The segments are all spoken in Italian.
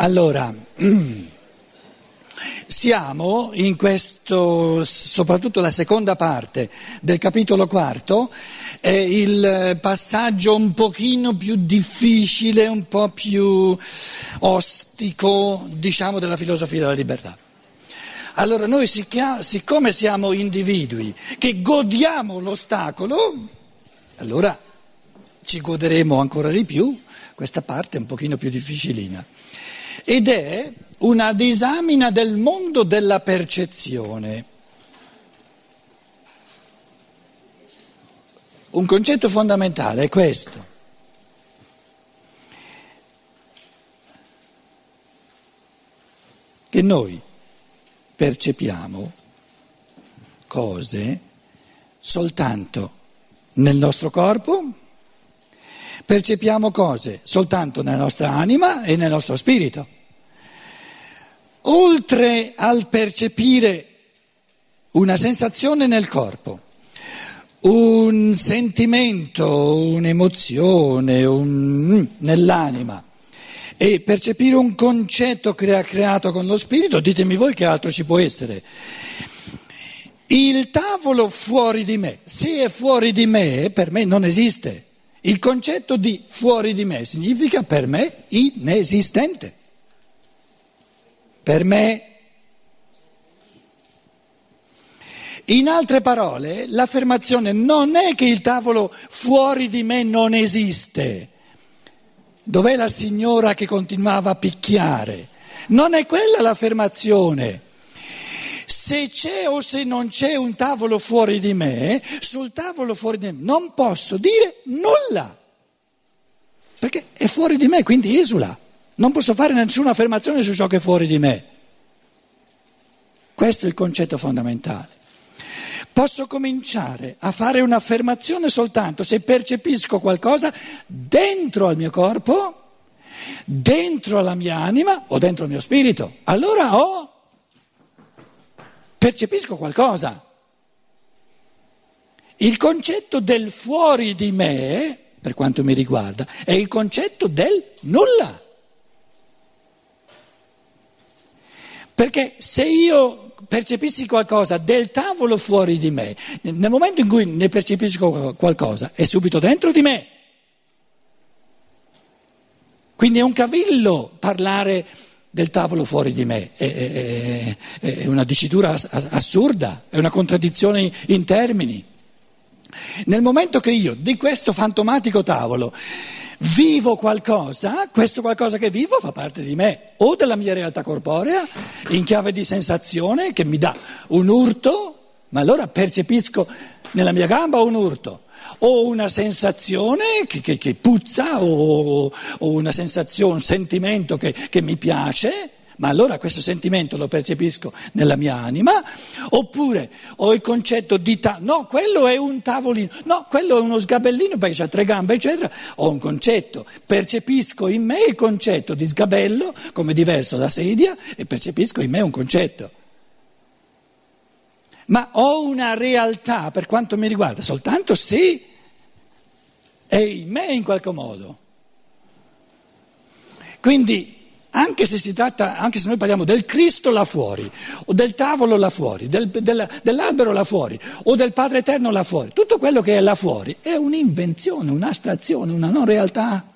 Allora, siamo in questo, soprattutto la seconda parte del capitolo quarto, è il passaggio un pochino più difficile, un po' più ostico, diciamo, della filosofia della libertà. Allora noi siccome siamo individui che godiamo l'ostacolo, allora ci goderemo ancora di più questa parte un pochino più difficilina ed è una disamina del mondo della percezione. Un concetto fondamentale è questo. Che noi percepiamo cose soltanto nel nostro corpo, percepiamo cose soltanto nella nostra anima e nel nostro spirito oltre al percepire una sensazione nel corpo, un sentimento, un'emozione un, nell'anima e percepire un concetto che creato con lo spirito, ditemi voi che altro ci può essere. Il tavolo fuori di me, se è fuori di me, per me non esiste. Il concetto di fuori di me significa per me inesistente. Per me, in altre parole, l'affermazione non è che il tavolo fuori di me non esiste. Dov'è la signora che continuava a picchiare? Non è quella l'affermazione. Se c'è o se non c'è un tavolo fuori di me, sul tavolo fuori di me non posso dire nulla, perché è fuori di me, quindi esula. Non posso fare nessuna affermazione su ciò che è fuori di me. Questo è il concetto fondamentale. Posso cominciare a fare un'affermazione soltanto se percepisco qualcosa dentro al mio corpo, dentro alla mia anima o dentro al mio spirito. Allora ho, percepisco qualcosa. Il concetto del fuori di me, per quanto mi riguarda, è il concetto del nulla. Perché se io percepissi qualcosa del tavolo fuori di me, nel momento in cui ne percepisco qualcosa, è subito dentro di me. Quindi è un cavillo parlare del tavolo fuori di me, è, è, è una dicitura assurda, è una contraddizione in termini. Nel momento che io di questo fantomatico tavolo vivo qualcosa, questo qualcosa che vivo fa parte di me, o della mia realtà corporea, in chiave di sensazione che mi dà un urto, ma allora percepisco nella mia gamba un urto, o una sensazione che, che, che puzza, o, o, una sensazione, un sentimento che, che mi piace ma allora questo sentimento lo percepisco nella mia anima, oppure ho il concetto di ta- no, quello è un tavolino, no, quello è uno sgabellino perché ha tre gambe, eccetera, ho un concetto, percepisco in me il concetto di sgabello come diverso da sedia e percepisco in me un concetto. Ma ho una realtà per quanto mi riguarda soltanto se è in me in qualche modo. Quindi anche se, tratta, anche se noi parliamo del Cristo là fuori, o del tavolo là fuori, del, del, dell'albero là fuori, o del Padre Eterno là fuori, tutto quello che è là fuori è un'invenzione, un'astrazione, una non realtà.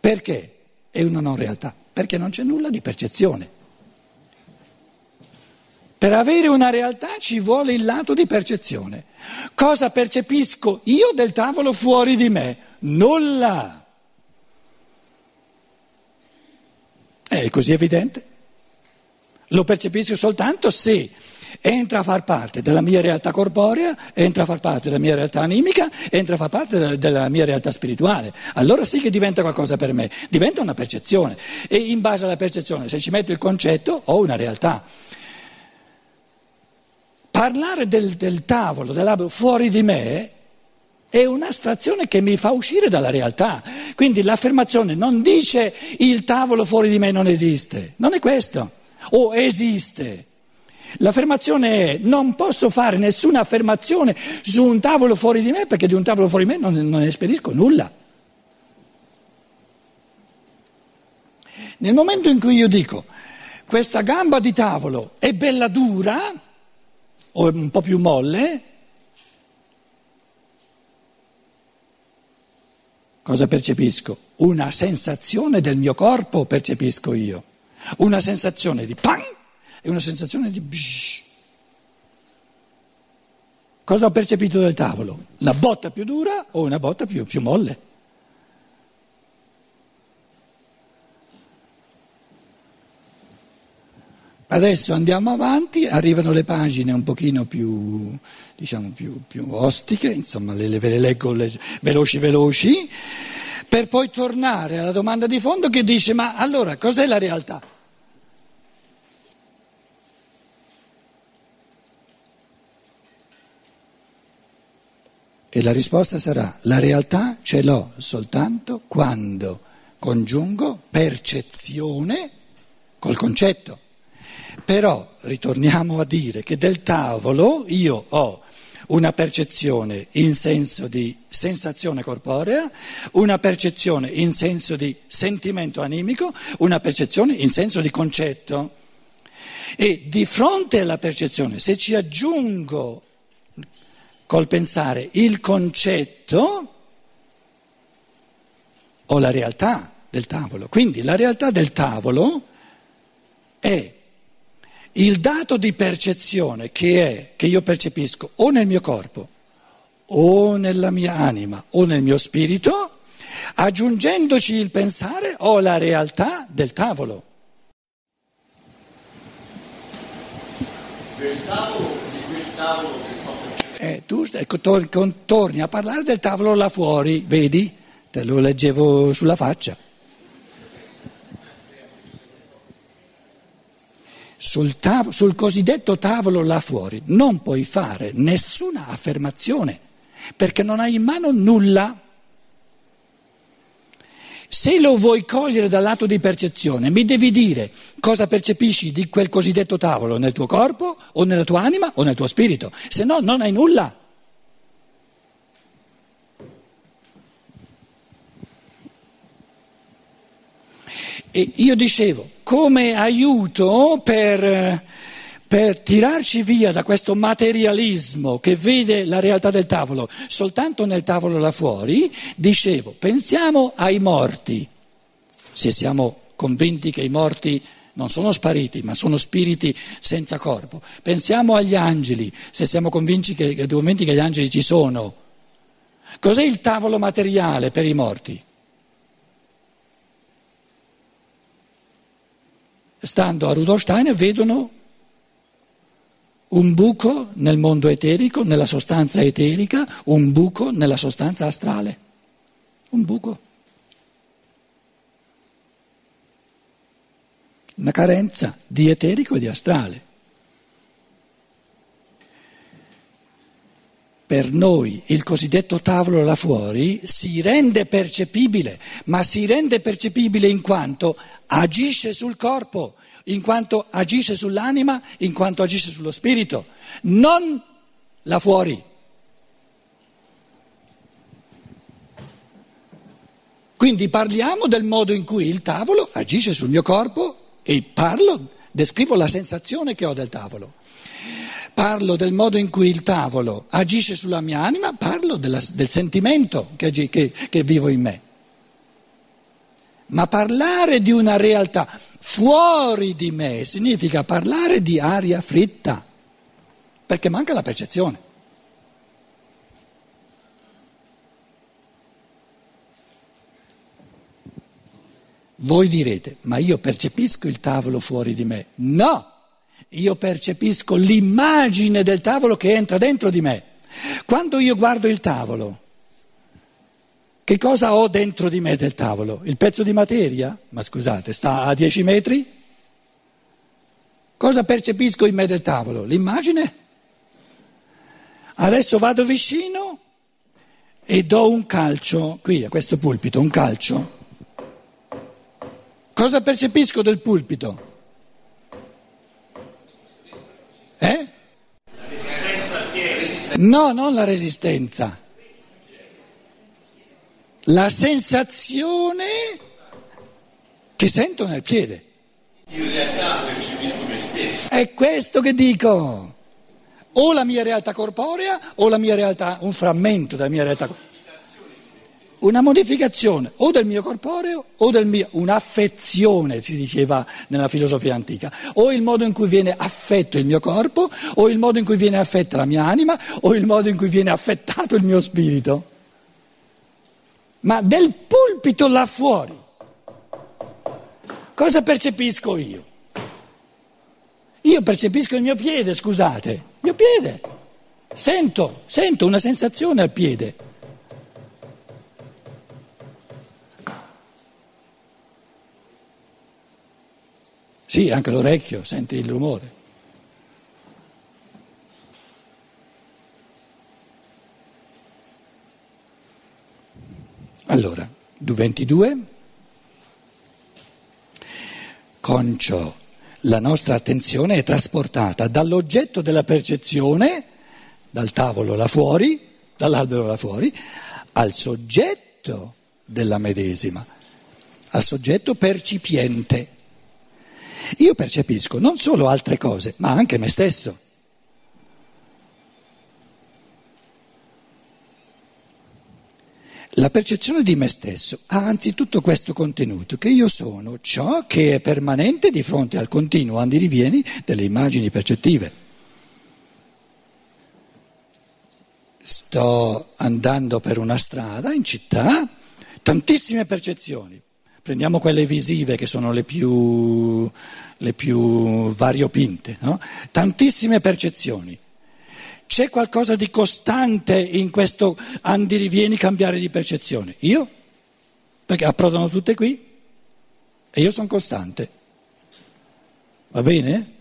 Perché è una non realtà? Perché non c'è nulla di percezione. Per avere una realtà ci vuole il lato di percezione. Cosa percepisco io del tavolo fuori di me? Nulla. È così evidente. Lo percepisco soltanto se entra a far parte della mia realtà corporea, entra a far parte della mia realtà animica, entra a far parte della, della, mia realtà spirituale. Allora sì che diventa qualcosa per me, diventa una percezione e in base alla percezione, se ci metto il concetto, ho una realtà. Parlare del, del tavolo, dell'albero fuori di me è un'astrazione che mi fa uscire dalla realtà. Quindi l'affermazione non dice il tavolo fuori di me non esiste, non è questo, o esiste. L'affermazione è non posso fare nessuna affermazione su un tavolo fuori di me perché di un tavolo fuori di me non, non esperisco nulla. Nel momento in cui io dico questa gamba di tavolo è bella dura o è un po' più molle, cosa percepisco? Una sensazione del mio corpo percepisco io, una sensazione di pan e una sensazione di bsh. Cosa ho percepito del tavolo? Una botta più dura o una botta più, più molle? Adesso andiamo avanti, arrivano le pagine un pochino più, diciamo, più, più ostiche, insomma le, ve le leggo le, veloci veloci, per poi tornare alla domanda di fondo che dice ma allora cos'è la realtà? E la risposta sarà la realtà ce l'ho soltanto quando congiungo percezione col concetto. Però ritorniamo a dire che del tavolo io ho una percezione in senso di sensazione corporea, una percezione in senso di sentimento animico, una percezione in senso di concetto. E di fronte alla percezione, se ci aggiungo col pensare il concetto, ho la realtà del tavolo. Quindi la realtà del tavolo è il dato di percezione che è, che io percepisco o nel mio corpo, o nella mia anima, o nel mio spirito, aggiungendoci il pensare ho la realtà del tavolo. Del tavolo, di quel tavolo. Eh, tu ecco, tor- torni a parlare del tavolo là fuori, vedi? Te lo leggevo sulla faccia. sul, tavolo, sul cosiddetto tavolo là fuori non puoi fare nessuna affermazione perché non hai in mano nulla. Se lo vuoi cogliere dal lato di percezione, mi devi dire cosa percepisci di quel cosiddetto tavolo nel tuo corpo o nella tua anima o nel tuo spirito, se no non hai nulla. E io dicevo, come aiuto per, per, tirarci via da questo materialismo che vede la realtà del tavolo soltanto nel tavolo là fuori, dicevo, pensiamo ai morti, se siamo convinti che i morti non sono spariti, ma sono spiriti senza corpo. Pensiamo agli angeli, se siamo convinti che, convinti che gli angeli ci sono. Cos'è il tavolo materiale per i morti? stando a Rudolf Steiner, vedono un buco nel mondo eterico, nella sostanza eterica, un buco nella sostanza astrale. Un buco. Una carenza di eterico e di astrale. per noi il cosiddetto tavolo là fuori si rende percepibile, ma si rende percepibile in quanto agisce sul corpo, in quanto agisce sull'anima, in quanto agisce sullo spirito, non là fuori. Quindi parliamo del modo in cui il tavolo agisce sul mio corpo e parlo, descrivo la sensazione che ho del tavolo parlo del modo in cui il tavolo agisce sulla mia anima, parlo della, del sentimento che, che, che vivo in me. Ma parlare di una realtà fuori di me significa parlare di aria fritta, perché manca la percezione. Voi direte, ma io percepisco il tavolo fuori di me. No! io percepisco l'immagine del tavolo che entra dentro di me. Quando io guardo il tavolo, che cosa ho dentro di me del tavolo? Il pezzo di materia? Ma scusate, sta a 10 metri? Cosa percepisco in me del tavolo? L'immagine? Adesso vado vicino e do un calcio, qui a questo pulpito, un calcio. Cosa percepisco del pulpito? Eh? No, non la resistenza. La sensazione che sento nel piede. In realtà percepisco me stesso. È questo che dico. O la mia realtà corporea o la mia realtà, un frammento della mia realtà corporea. Una modificazione o del mio corporeo o del mio, un'affezione, si diceva nella filosofia antica, o il modo in cui viene affetto il mio corpo, o il modo in cui viene affetta la mia anima, o il modo in cui viene affettato il mio spirito. Ma del pulpito là fuori, cosa percepisco io? Io percepisco il mio piede, scusate, il mio piede. Sento, sento una sensazione al piede. Sì, anche l'orecchio sente il rumore. Allora, 22. Con ciò la nostra attenzione è trasportata dall'oggetto della percezione, dal tavolo là fuori, dall'albero là fuori, al soggetto della medesima, al soggetto percipiente. Io percepisco non solo altre cose, ma anche me stesso. La percezione di me stesso ha anzitutto questo contenuto, che io sono ciò che è permanente di fronte al continuo andirivieni delle immagini percettive. Sto andando per una strada in città, tantissime percezioni, Prendiamo quelle visive che sono le più, le più variopinte, no? tantissime percezioni. C'è qualcosa di costante in questo andirivieni cambiare di percezione? Io? Perché approdano tutte qui e io sono costante. Va bene?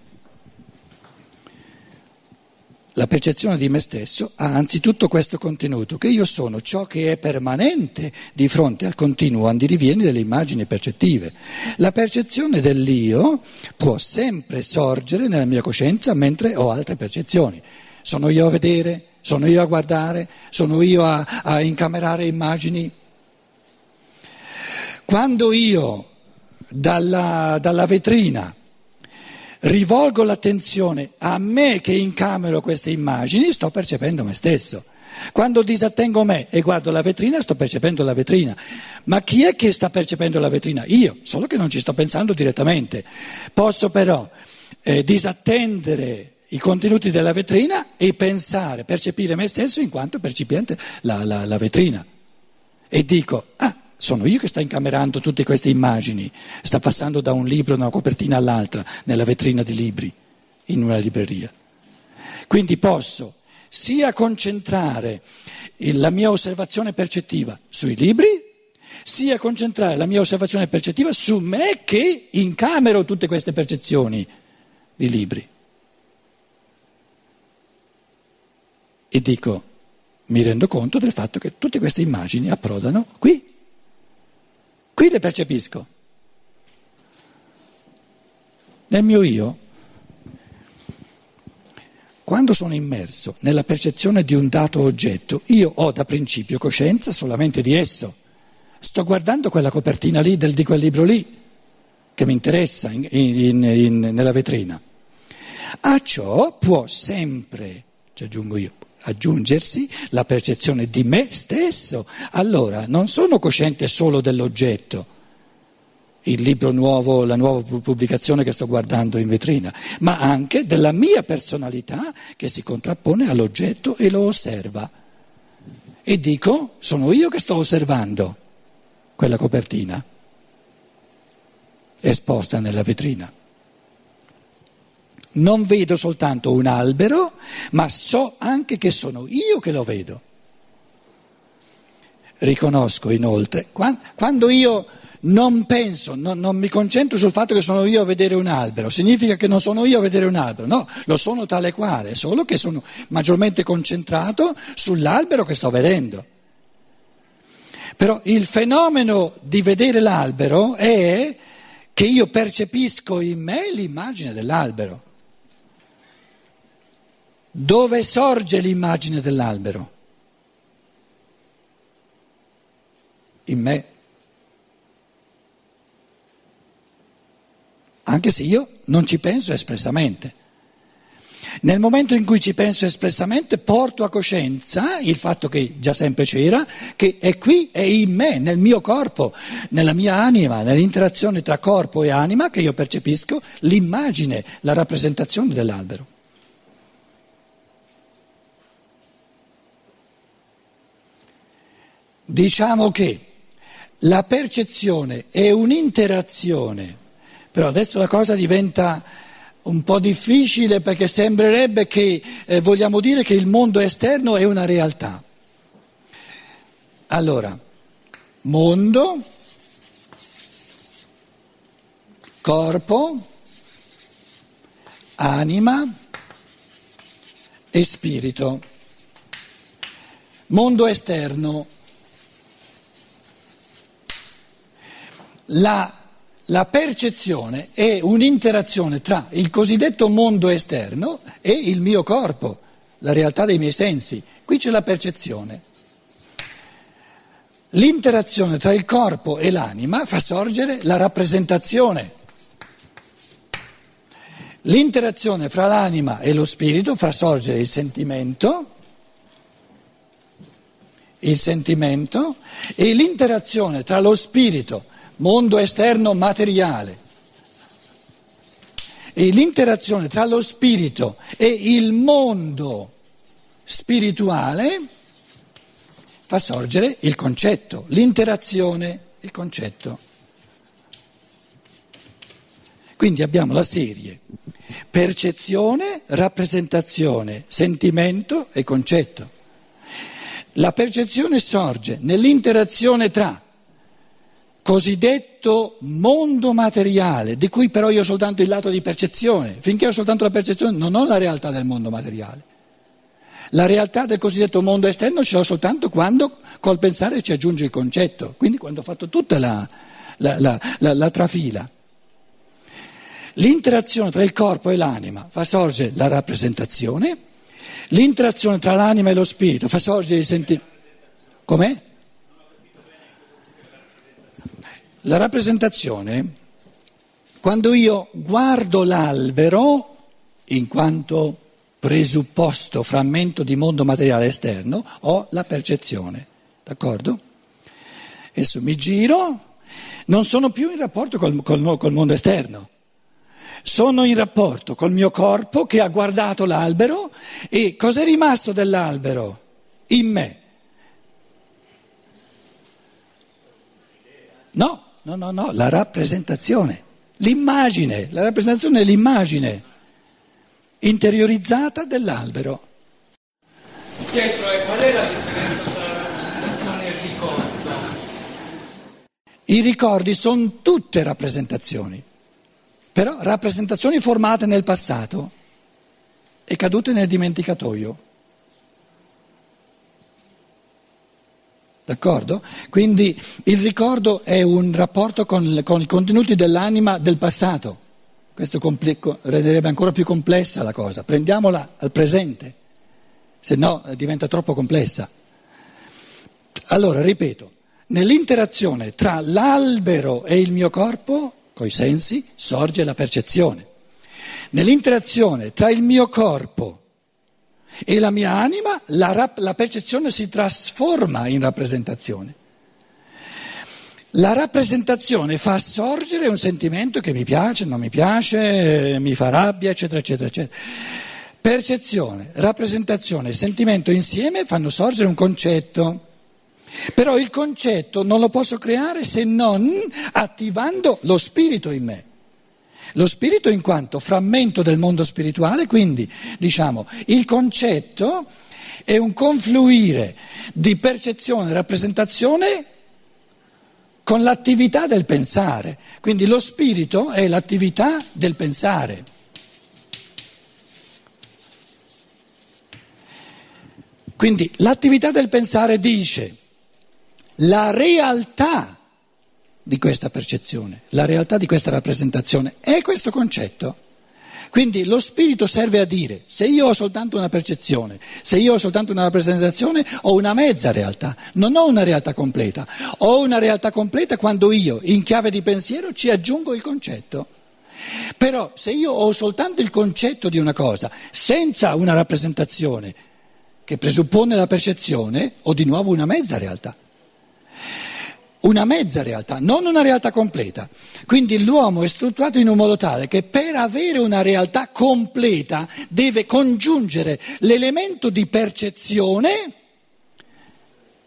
La percezione di me stesso ha anzitutto questo contenuto, che io sono ciò che è permanente di fronte al continuo andirivieni delle immagini percettive. La percezione dell'io può sempre sorgere nella mia coscienza mentre ho altre percezioni. Sono io a vedere, sono io a guardare, sono io a, a incamerare immagini. Quando io dalla, dalla vetrina rivolgo l'attenzione a me che incamero queste immagini, sto percependo me stesso. Quando disattengo me e guardo la vetrina, sto percependo la vetrina. Ma chi è che sta percependo la vetrina? Io, solo che non ci sto pensando direttamente. Posso però eh, disattendere i contenuti della vetrina e pensare, percepire me stesso in quanto percipiente la, la, la vetrina. E dico, ah, sono io che sto incamerando tutte queste immagini, sta passando da un libro, da una copertina all'altra, nella vetrina di libri, in una libreria. Quindi posso sia concentrare la mia osservazione percettiva sui libri, sia concentrare la mia osservazione percettiva su me che incamero tutte queste percezioni di libri. E dico, mi rendo conto del fatto che tutte queste immagini approdano qui. Qui le percepisco. Nel mio io, quando sono immerso nella percezione di un dato oggetto, io ho da principio coscienza solamente di esso. Sto guardando quella copertina lì del, di quel libro lì che mi interessa in, in, in, nella vetrina. A ciò può sempre, ci aggiungo io, aggiungersi la percezione di me stesso. Allora non sono cosciente solo dell'oggetto, il libro nuovo, la nuova pubblicazione che sto guardando in vetrina, ma anche della mia personalità che si contrappone all'oggetto e lo osserva. E dico, sono io che sto osservando quella copertina esposta nella vetrina non vedo soltanto un albero, ma so anche che sono io che lo vedo. Riconosco inoltre, quando io non penso, non, non, mi concentro sul fatto che sono io a vedere un albero, significa che non sono io a vedere un albero, no, lo sono tale quale, solo che sono maggiormente concentrato sull'albero che sto vedendo. Però il fenomeno di vedere l'albero è che io percepisco in me l'immagine dell'albero. Dove sorge l'immagine dell'albero? In me. anche se io non ci penso espressamente. Nel momento in cui ci penso espressamente porto a coscienza il fatto che già sempre c'era, che è qui, è in me, nel mio corpo, nella mia anima, nell'interazione tra corpo e anima che io percepisco l'immagine, la rappresentazione dell'albero. Diciamo che la percezione è un'interazione, però adesso la cosa diventa un po' difficile perché sembrerebbe che eh, vogliamo dire che il mondo esterno è una realtà. Allora, mondo, corpo, anima e spirito. Mondo esterno. La la percezione è un'interazione tra il cosiddetto mondo esterno e il mio corpo, la realtà dei miei sensi. Qui c'è la percezione. L'interazione tra il corpo e l'anima fa sorgere la rappresentazione. L'interazione fra l'anima e lo spirito fa sorgere il sentimento, il sentimento e l'interazione tra lo spirito mondo esterno materiale. E l'interazione tra lo spirito e il mondo spirituale fa sorgere il concetto, l'interazione, il concetto. Quindi abbiamo la serie percezione, rappresentazione, sentimento e concetto. La percezione sorge nell'interazione tra cosiddetto mondo materiale, di cui però io ho soltanto il lato di percezione. Finché ho soltanto la percezione non ho la realtà del mondo materiale. La realtà del cosiddetto mondo esterno ce l'ho soltanto quando col pensare ci aggiunge il concetto, quindi quando ho fatto tutta la, la, la, la trafila. L'interazione tra il corpo e l'anima fa sorgere la rappresentazione, l'interazione tra l'anima e lo spirito fa sorgere il sentimento. Com'è? La rappresentazione, quando io guardo l'albero in quanto presupposto frammento di mondo materiale esterno, ho la percezione, d'accordo? Adesso mi giro, non sono più in rapporto col, col, col mondo esterno, sono in rapporto col mio corpo che ha guardato l'albero e cos'è rimasto dell'albero? In me. No, No, no, no, la rappresentazione, l'immagine, la rappresentazione è l'immagine interiorizzata dell'albero. Pietro, qual è la differenza tra la rappresentazione e il ricordo? I ricordi sono tutte rappresentazioni, però rappresentazioni formate nel passato e cadute nel dimenticatoio. D'accordo? Quindi il ricordo è un rapporto con, con i contenuti dell'anima del passato. Questo comple- renderebbe ancora più complessa la cosa. Prendiamola al presente, se no eh, diventa troppo complessa. Allora, ripeto, nell'interazione tra l'albero e il mio corpo, coi sensi, sorge la percezione. Nell'interazione tra il mio corpo e la mia anima, la, rap- la percezione si trasforma in rappresentazione. La rappresentazione fa sorgere un sentimento che mi piace, non mi piace, mi fa rabbia, eccetera, eccetera, eccetera. Percezione, rappresentazione e sentimento insieme fanno sorgere un concetto. Però il concetto non lo posso creare se non attivando lo spirito in me. Lo spirito in quanto frammento del mondo spirituale, quindi diciamo il concetto è un confluire di percezione e rappresentazione con l'attività del pensare. Quindi lo spirito è l'attività del pensare. Quindi l'attività del pensare dice la realtà di questa percezione, la realtà di questa rappresentazione è questo concetto. Quindi lo spirito serve a dire, se io ho soltanto una percezione, se io ho soltanto una rappresentazione, ho una mezza realtà, non ho una realtà completa. Ho una realtà completa quando io, in chiave di pensiero, ci aggiungo il concetto. Però se io ho soltanto il concetto di una cosa senza una rappresentazione che presuppone la percezione, ho di nuovo una mezza realtà. Una mezza realtà, non una realtà completa. Quindi l'uomo è strutturato in un modo tale che per avere una realtà completa deve congiungere l'elemento di percezione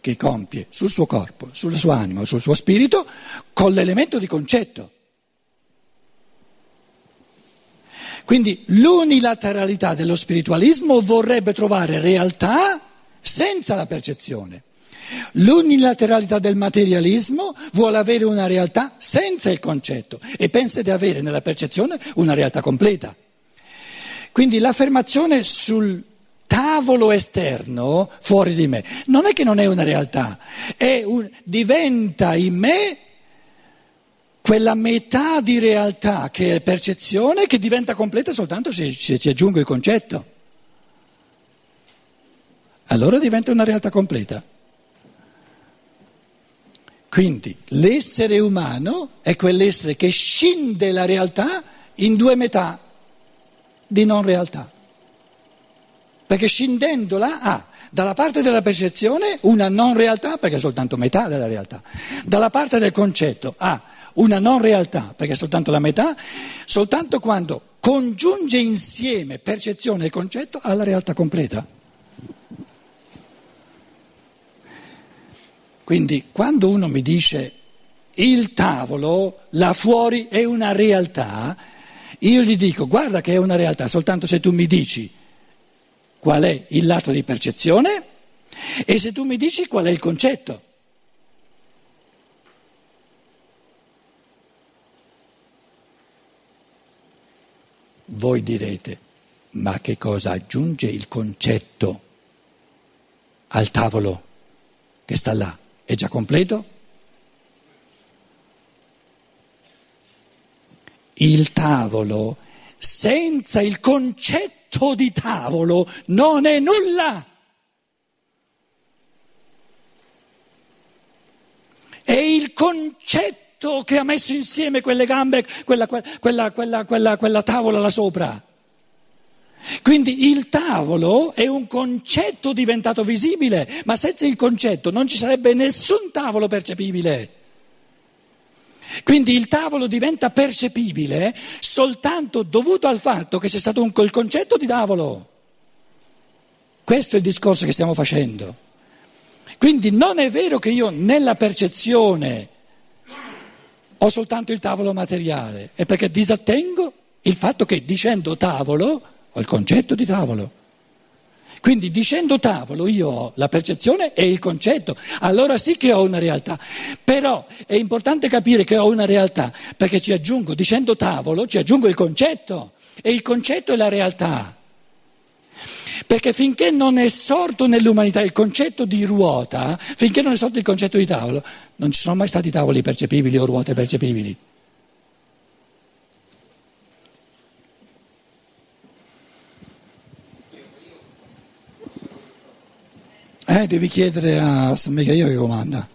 che compie sul suo corpo, sulla sua anima, sul suo spirito, con l'elemento di concetto. Quindi l'unilateralità dello spiritualismo vorrebbe trovare realtà senza la percezione. L'unilateralità del materialismo vuole avere una realtà senza il concetto e pensa di avere nella percezione una realtà completa. Quindi l'affermazione sul tavolo esterno fuori di me non è che non è una realtà, un, diventa in me quella metà di realtà che è percezione che diventa completa soltanto se, se ci aggiungo il concetto. Allora diventa una realtà completa. Quindi l'essere umano è quell'essere che scinde la realtà in due metà di non realtà. Perché scindendola ha dalla parte della percezione una non realtà, perché è soltanto metà della realtà, dalla parte del concetto ha una non realtà, perché è soltanto la metà, soltanto quando congiunge insieme percezione e concetto alla realtà completa. Quindi quando uno mi dice il tavolo là fuori è una realtà, io gli dico guarda che è una realtà soltanto se tu mi dici qual è il lato di percezione e se tu mi dici qual è il concetto. Voi direte, ma che cosa aggiunge il concetto al tavolo che sta là? È già completo? Il tavolo senza il concetto di tavolo non è nulla. È il concetto che ha messo insieme quelle gambe, quella, quella, quella, quella tavola là sopra. Quindi il tavolo è un concetto diventato visibile, ma senza il concetto non ci sarebbe nessun tavolo percepibile. Quindi il tavolo diventa percepibile soltanto dovuto al fatto che c'è stato un, il concetto di tavolo. Questo è il discorso che stiamo facendo. Quindi non è vero che io nella percezione ho soltanto il tavolo materiale, è perché disattengo il fatto che dicendo tavolo ho il concetto di tavolo. Quindi dicendo tavolo io ho la percezione e il concetto, allora sì che ho una realtà. Però è importante capire che ho una realtà perché ci aggiungo, dicendo tavolo, ci aggiungo il concetto e il concetto è la realtà. Perché finché non è sorto nell'umanità il concetto di ruota, finché non è sorto il concetto di tavolo, non ci sono mai stati tavoli percepibili o ruote percepibili. Eh, devi chiedere a San Michele che comanda.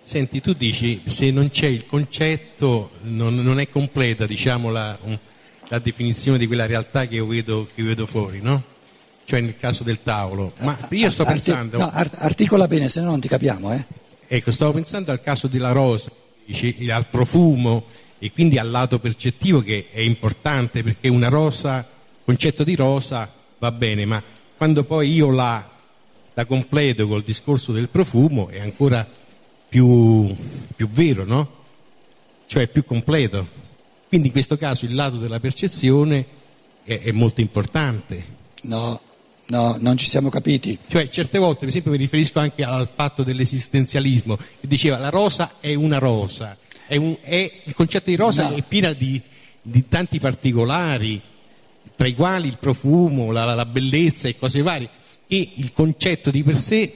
Senti, tu dici se non c'è il concetto non, non è completa diciamo, la, la, definizione di quella realtà che io vedo, che vedo fuori, no? Cioè nel caso del tavolo. Ma io sto pensando... No, articola bene, se no non ti capiamo, eh? Ecco, stavo pensando al caso della rosa, dici, al profumo e quindi al lato percettivo che è importante perché una rosa, il concetto di rosa va bene, ma quando poi io la, la completo col discorso del profumo è ancora più, più vero, no? Cioè più completo. Quindi in questo caso il lato della percezione è, è molto importante. No, no, non ci siamo capiti. Cioè certe volte, per esempio, mi riferisco anche al fatto dell'esistenzialismo, che diceva la rosa è una rosa, è un, è, il concetto di rosa no. è pieno di, di, tanti particolari, tra i quali il profumo, la, la bellezza e cose varie. E il concetto di per sé,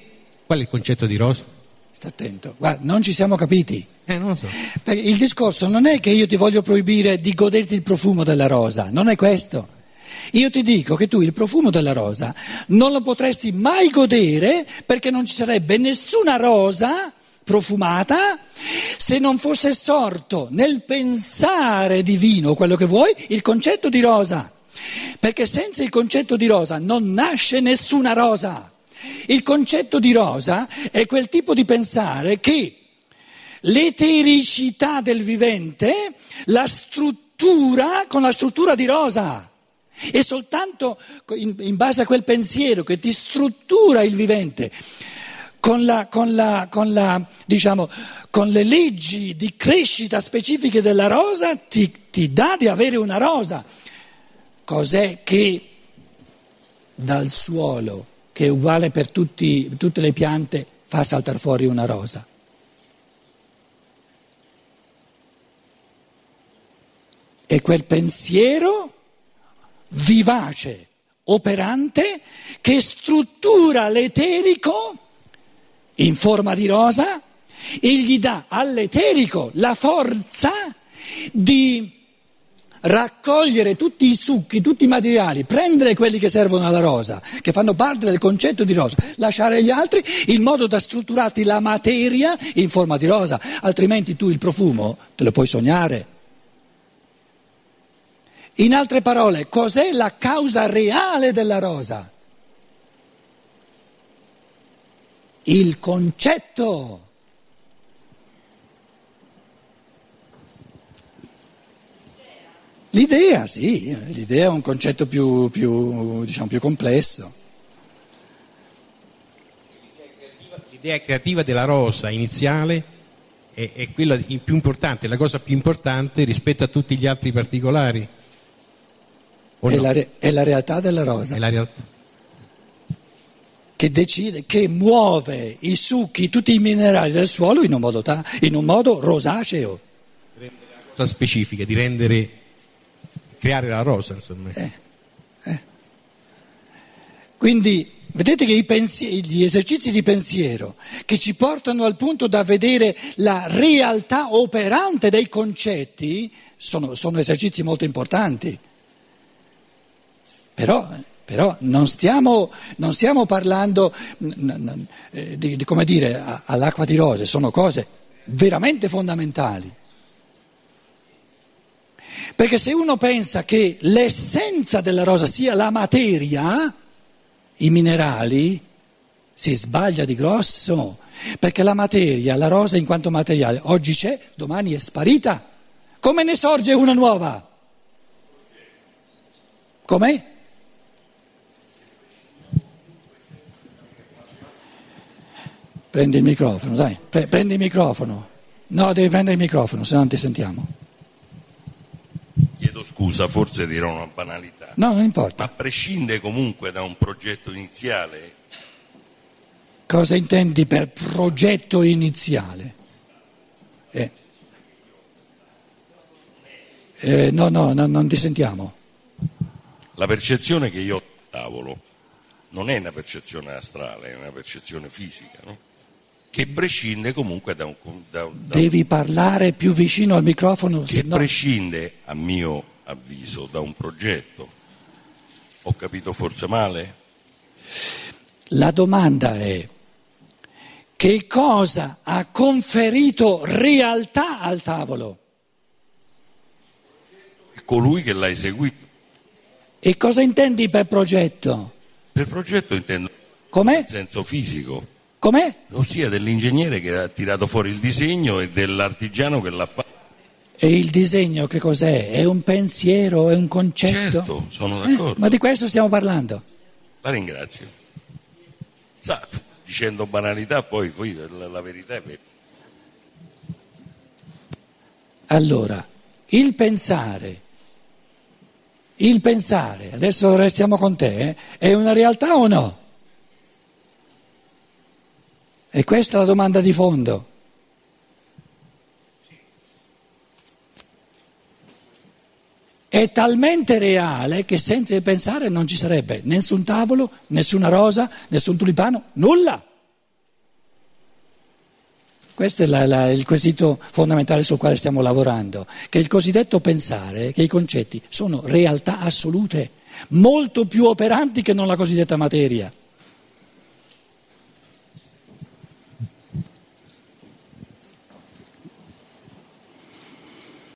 qual è il concetto di rosa? Sta attento, guarda, non ci siamo capiti. Eh, non lo so. Perché il discorso non è che io ti voglio proibire di goderti il profumo della rosa, non è questo. Io ti dico che tu il profumo della rosa non lo potresti mai godere perché non ci sarebbe nessuna rosa profumata, se non fosse sorto nel pensare divino, quello che vuoi, il concetto di rosa. Perché senza il concetto di rosa non nasce nessuna rosa. Il concetto di rosa è quel tipo di pensare che l'etericità del vivente la struttura con la struttura di rosa. E soltanto in, in base a quel pensiero che ti struttura il vivente con, la, con, la, con, la, diciamo, con le leggi di crescita specifiche della rosa ti, ti dà di avere una rosa. Cos'è che dal suolo, che è uguale per tutti, tutte le piante, fa saltare fuori una rosa? È quel pensiero vivace, operante, che struttura l'eterico in forma di rosa e gli dà all'eterico la forza di raccogliere tutti i succhi, tutti i materiali, prendere quelli che servono alla rosa, che fanno parte del concetto di rosa, lasciare gli altri in modo da strutturarti la materia in forma di rosa, altrimenti tu il profumo te lo puoi sognare. In altre parole, cos'è la causa reale della rosa? Il concetto. L'idea, sì, l'idea è un concetto più, più, diciamo, più complesso. L'idea creativa della rosa iniziale è, è quella più importante, la cosa più importante rispetto a tutti gli altri particolari. È, no? la re- è, la realtà della rosa. Realtà. Che decide, che muove i succhi, tutti i minerali del suolo in un modo, ta- in un modo rosaceo. La cosa specifica, di rendere, creare la rosa. Eh, eh. Quindi vedete che pensieri, gli esercizi di pensiero che ci portano al punto da vedere la realtà operante dei concetti sono, sono esercizi molto importanti. Però, però non, stiamo, non, stiamo, parlando eh, di, di, come dire, all'acqua di rose, sono cose veramente fondamentali. Perché se uno pensa che l'essenza della rosa sia la materia, i minerali, si sbaglia di grosso. Perché la materia, la rosa in quanto materiale, oggi c'è, domani è sparita. Come ne sorge una nuova? Come? Prendi il microfono, dai, pre- prendi il microfono. No, devi prendere il microfono, se no non ti sentiamo. Scusa, forse dirò una banalità. No, non importa. Ma prescinde comunque da un progetto iniziale? Cosa intendi per progetto iniziale? Eh. Eh, no, no, no, non ti sentiamo. La percezione che io ho al tavolo non è una percezione astrale, è una percezione fisica, no? che prescinde comunque da un... Da, da Devi parlare più vicino al microfono. Che no. prescinde, a mio avviso, da un progetto. Ho capito forse male? La domanda è che cosa ha conferito realtà al tavolo? Colui che l'ha eseguito. E cosa intendi per progetto? Per progetto intendo Com'è? in senso fisico. Com'è? Ossia dell'ingegnere che ha tirato fuori il disegno e dell'artigiano che l'ha fatto. E il disegno che cos'è? È un pensiero, è un concetto? Certo, sono d'accordo. Eh, ma di questo stiamo parlando. La ringrazio. Sa, dicendo banalità poi, poi la, la verità è vera. Allora, il pensare, il pensare, adesso restiamo con te, eh, è una realtà o no? E questa è la domanda di fondo. È talmente reale che senza il pensare non ci sarebbe nessun tavolo, nessuna rosa, nessun tulipano, nulla. Questo è la, la, il quesito fondamentale sul quale stiamo lavorando, che il cosiddetto pensare, che i concetti sono realtà assolute, molto più operanti che non la cosiddetta materia.